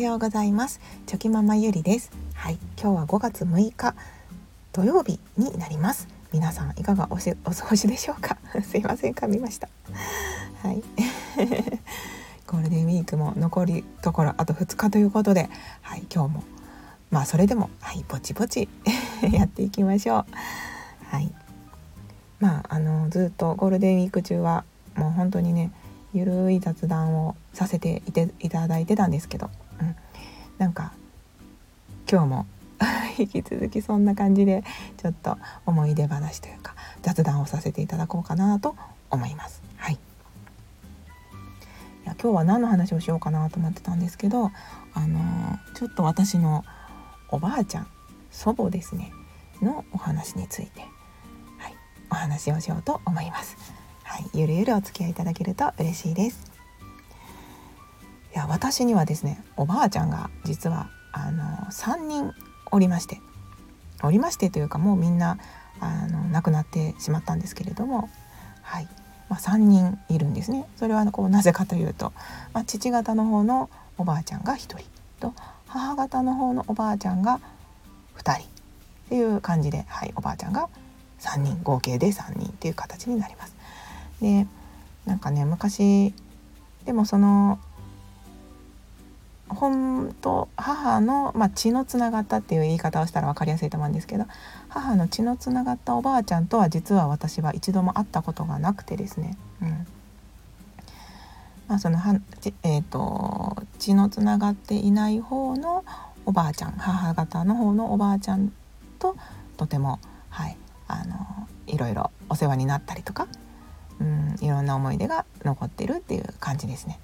ようございます。チョキママゆりです。はい今日は5月6日土曜日になります。皆さんいかがおしお過ごしでしょうか？すいません噛みました。はい。ゴールデンウィークも残りところあと2日ということではい今日もまあそれでもはいぼちぼち やっていきましょう。はい。まああのずっとゴールデンウィーク中はもう本当にねゆるい雑談をさせていていただいてたんですけど、なんか今日も 引き続きそんな感じでちょっと思い出話というか雑談をさせていただこうかなと思います。はい、いや今日は何の話をしようかなと思ってたんですけど、あのー、ちょっと私のおばあちゃん祖母ですねのお話について、はい、お話をしようと思います。はい、ゆるゆるお付き合いいただけると嬉しいですいや私にはですねおばあちゃんが実はあの3人おりましておりましてというかもうみんなあの亡くなってしまったんですけれどもはい、まあ、3人いるんですね。それはこうなぜかというと、まあ、父方の方のおばあちゃんが1人と母方の方のおばあちゃんが2人。っていう感じで、はい、おばあちゃんが3人合計で3人っていう形になります。でなんかね昔でもその本当母の、まあ、血のつながったっていう言い方をしたら分かりやすいと思うんですけど母の血のつながったおばあちゃんとは実は私は一度も会ったことがなくてですね、うんまあ、そのはえーと、と血のつながっていない方のおばあちゃん母方の方のおばあちゃんととても、はい、あのいろいろお世話になったりとかうんいろんな思い出が残ってるっていう感じですね。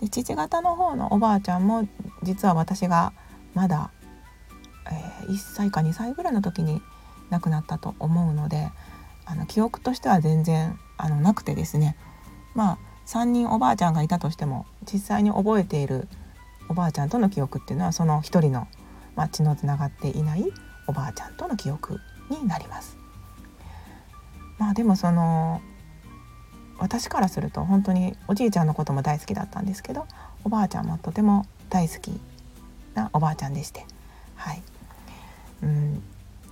で父方の方のおばあちゃんも実は私がまだ、えー、1歳か2歳ぐらいの時に亡くなったと思うのであの記憶としては全然あのなくてですねまあ3人おばあちゃんがいたとしても実際に覚えているおばあちゃんとの記憶っていうのはその一人の、まあ、血のつながっていないおばあちゃんとの記憶になります。まあでもその私からすると本当におじいちゃんのことも大好きだったんですけどおばあちゃんもとても大好きなおばあちゃんでしてはい。うん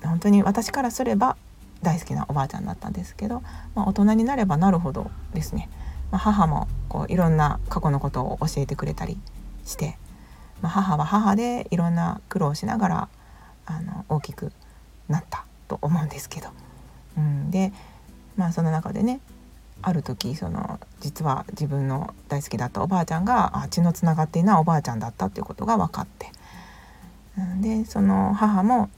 本当に私からすれば大好きなおばあちゃんだったんですけど、まあ、大人になればなるほどですね、まあ、母もこういろんな過去のことを教えてくれたりして、まあ、母は母でいろんな苦労しながらあの大きくなったと思うんですけど、うん、でまあその中でねある時その実は自分の大好きだったおばあちゃんがあ血のつながっていないおばあちゃんだったっていうことが分かって。でその母も、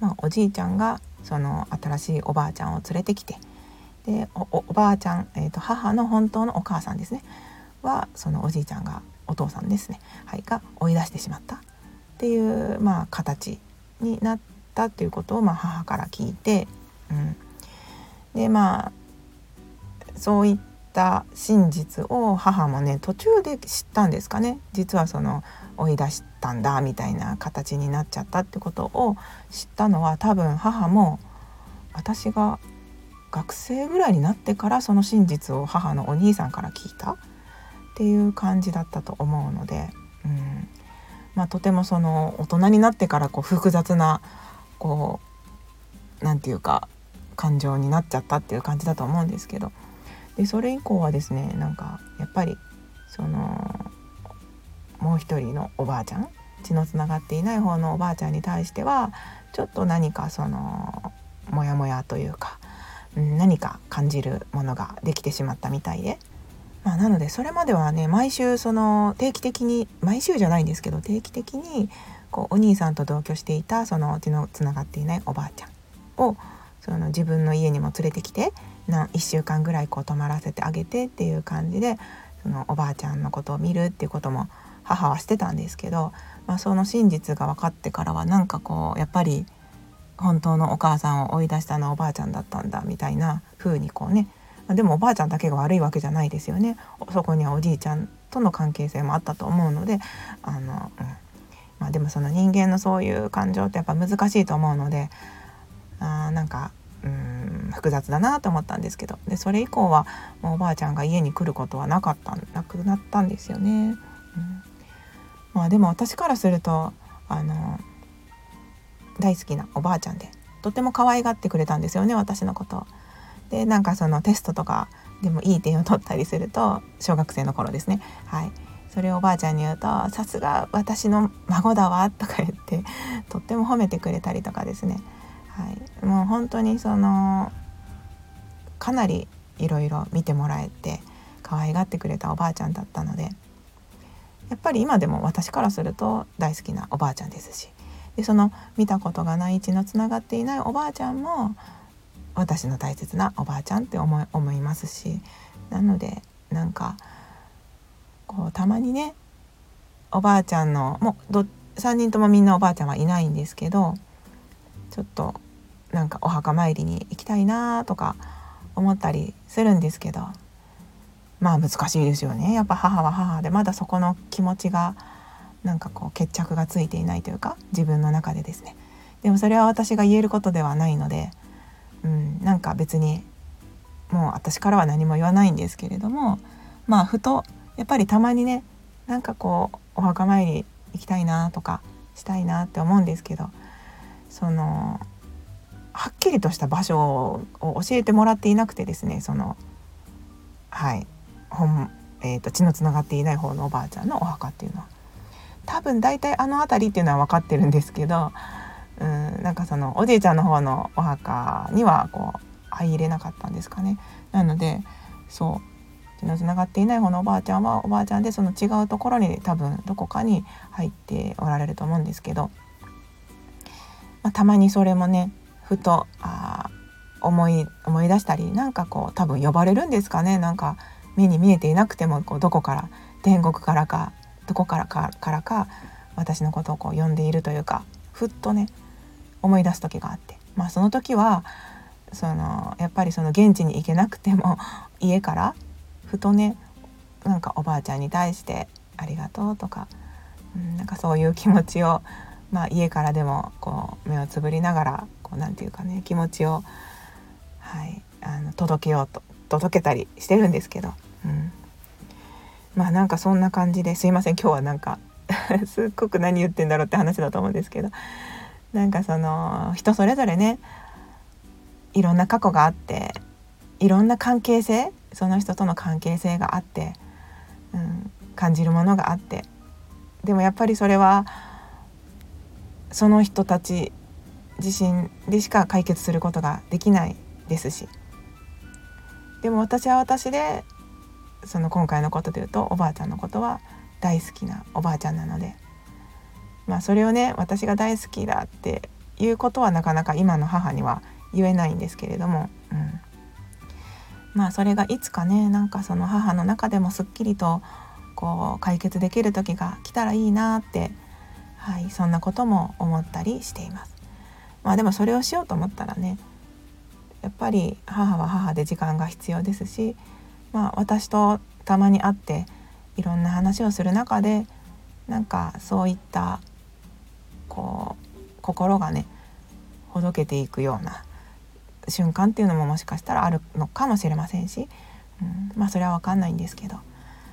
まあ、おじいちゃんがその新しいおばあちゃんを連れてきてでおばあちゃん、えーと、母の本当のお母さんですね。はそのおじいちゃんがお父さんですね、はい、が追い出してしまったっていう、まあ、形になったっていうことを、まあ、母から聞いて、うん、でまあそういった真実を母もね途中で知ったんですかね。実はその追い出したんだみたいな形になっちゃったってことを知ったのは多分母も私が学生ぐらいになってからその真実を母のお兄さんから聞いた。っていう感じだったと思うので、うん。まあ、とてもその大人になってからこう複雑なこう何て言うか感情になっちゃったっていう感じだと思うんですけど。でそれ以降はですねなんかやっぱりそのもう一人のおばあちゃん血のつながっていない方のおばあちゃんに対してはちょっと何かそのモヤモヤというか何か感じるものができてしまったみたいで、まあ、なのでそれまではね毎週その定期的に毎週じゃないんですけど定期的にこうお兄さんと同居していたその血のつながっていないおばあちゃんをその自分の家にも連れてきてな1週間ぐらいこう泊まらせてあげてっていう感じでそのおばあちゃんのことを見るっていうことも母はしてたんですけど、まあ、その真実が分かってからはなんかこうやっぱり本当のお母さんを追い出したのはおばあちゃんだったんだみたいな風にこうねでもおばあちゃんだけが悪いわけじゃないですよね。そこにはおじいちゃんとの関係性もあったと思うのであの、うん。まあ、でもその人間のそういう感情ってやっぱ難しいと思うのであーなんかうん。複雑だなと思ったんですけど。でそれ以降はもうおばあちゃんが家に来ることはなかったなくなったんですよね。うん。まあでも私からするとあの大好きなおばあちゃんでとても可愛がってくれたんですよね私のこと。でなんかそのテストとかでもいい点を取ったりすると小学生の頃ですね。はい。それをおばあちゃんに言うと「さすが私の孫だわ」とか言ってとっても褒めてくれたりとかですね、はい、もう本当にそのかなりいろいろ見てもらえて可愛がってくれたおばあちゃんだったのでやっぱり今でも私からすると大好きなおばあちゃんですしでその見たことがない血のつながっていないおばあちゃんも私の大切なおばあちゃんって思い思いますしなのでなんかこうたまにねおばあちゃんのもうど3人ともみんなおばあちゃんはいないんですけどちょっとなんかお墓参りに行きたいなとか思ったりするんですけどまあ難しいですよね。やっぱ母は母でまだそこの気持ちがなんかこう決着がついていないというか自分の中でですね。でもそれは私が言えることではないので、うん、なんか別にもう私からは何も言わないんですけれどもまあふとやっぱりたまにねなんかこうお墓参り行きたいなとかしたいなって思うんですけどそのはっきりとした場所を教えてもらっていなくてですねそのはい本、えーと、血のつながっていない方のおばあちゃんのお墓っていうのは多分大体あの辺りっていうのは分かってるんですけどうんなんかそのおじいちゃんの方のお墓にはこう入れなかったんですかね。なのでそう血のつながっていない方のおばあちゃんはおばあちゃんでその違うところに多分どこかに入っておられると思うんですけど、まあ、たまにそれもねふとあ思い思い出したりなんかこう多分呼ばれるんですかね。なんか目に見えていなくてもこうどこから天国からかどこからかからか私のことをこう呼んでいるというかふっとね思い出す時があって。まあその時はそのやっぱりその現地に行けなくても 家からふとねなんかおばあちゃんに対して「ありがとう」とか、うん、なんかそういう気持ちを、まあ、家からでもこう目をつぶりながらこうなんていうかね気持ちを、はい、あの届けようと届けたりしてるんですけど、うん、まあなんかそんな感じですいません今日はなんか すっごく何言ってんだろうって話だと思うんですけどなんかその人それぞれねいろんな過去があっていろんな関係性その人との関係性があって、うん、感じるものがあってでもやっぱりそれはその人たち自身でしか解決することができないですし。でも私は私でその今回のことで言うとおばあちゃんのことは大好きなおばあちゃんなので。まあそれをね私が大好きだっていうことはなかなか今の母には言えないんですけれども、うん、まあそれがいつかねなんかその母の中でもすっきりとこう解決できる時が来たらいいなって、はい、そんなことも思ったりしています。まあでもそれをしようと思ったらねやっぱり母は母で時間が必要ですし、まあ、私とたまに会っていろんな話をする中でなんかそういったこう心がねほどけていくような瞬間っていうのももしかしたらあるのかもしれませんし、うん、まあそれは分かんないんですけど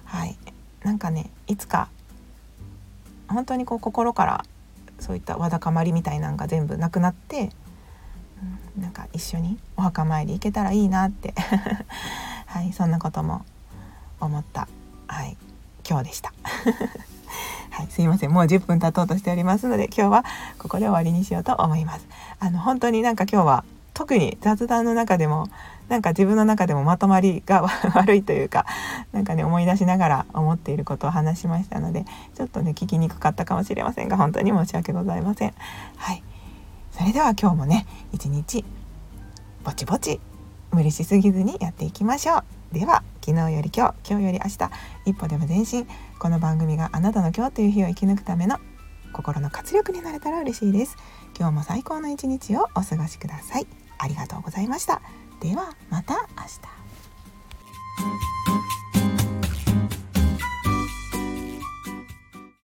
はいなんかねいつか本当にこう心からそういったわだかまりみたいなのが全部なくなってなんか一緒にお墓参り行けたらいいなって。はいそんなことも思った。はい今日でした。はいすいません。もう10分経とうとしておりますので今日はここで終わりにしようと思います。あの本当になんか今日は特に雑談の中でもなんか自分の中でもまとまりが悪いというか なんかね思い出しながら思っていることを話しましたのでちょっとね聞きにくかったかもしれませんが本当に申し訳ございません。はい。それでは今日もね一日ぼちぼち無理しすぎずにやっていきましょう。では昨日より今日今日より明日一歩でも前進。この番組があなたの今日という日を生き抜くための心の活力になれたら嬉しいです。今日も最高の一日をお過ごしください。ありがとうございました。ではまた明日。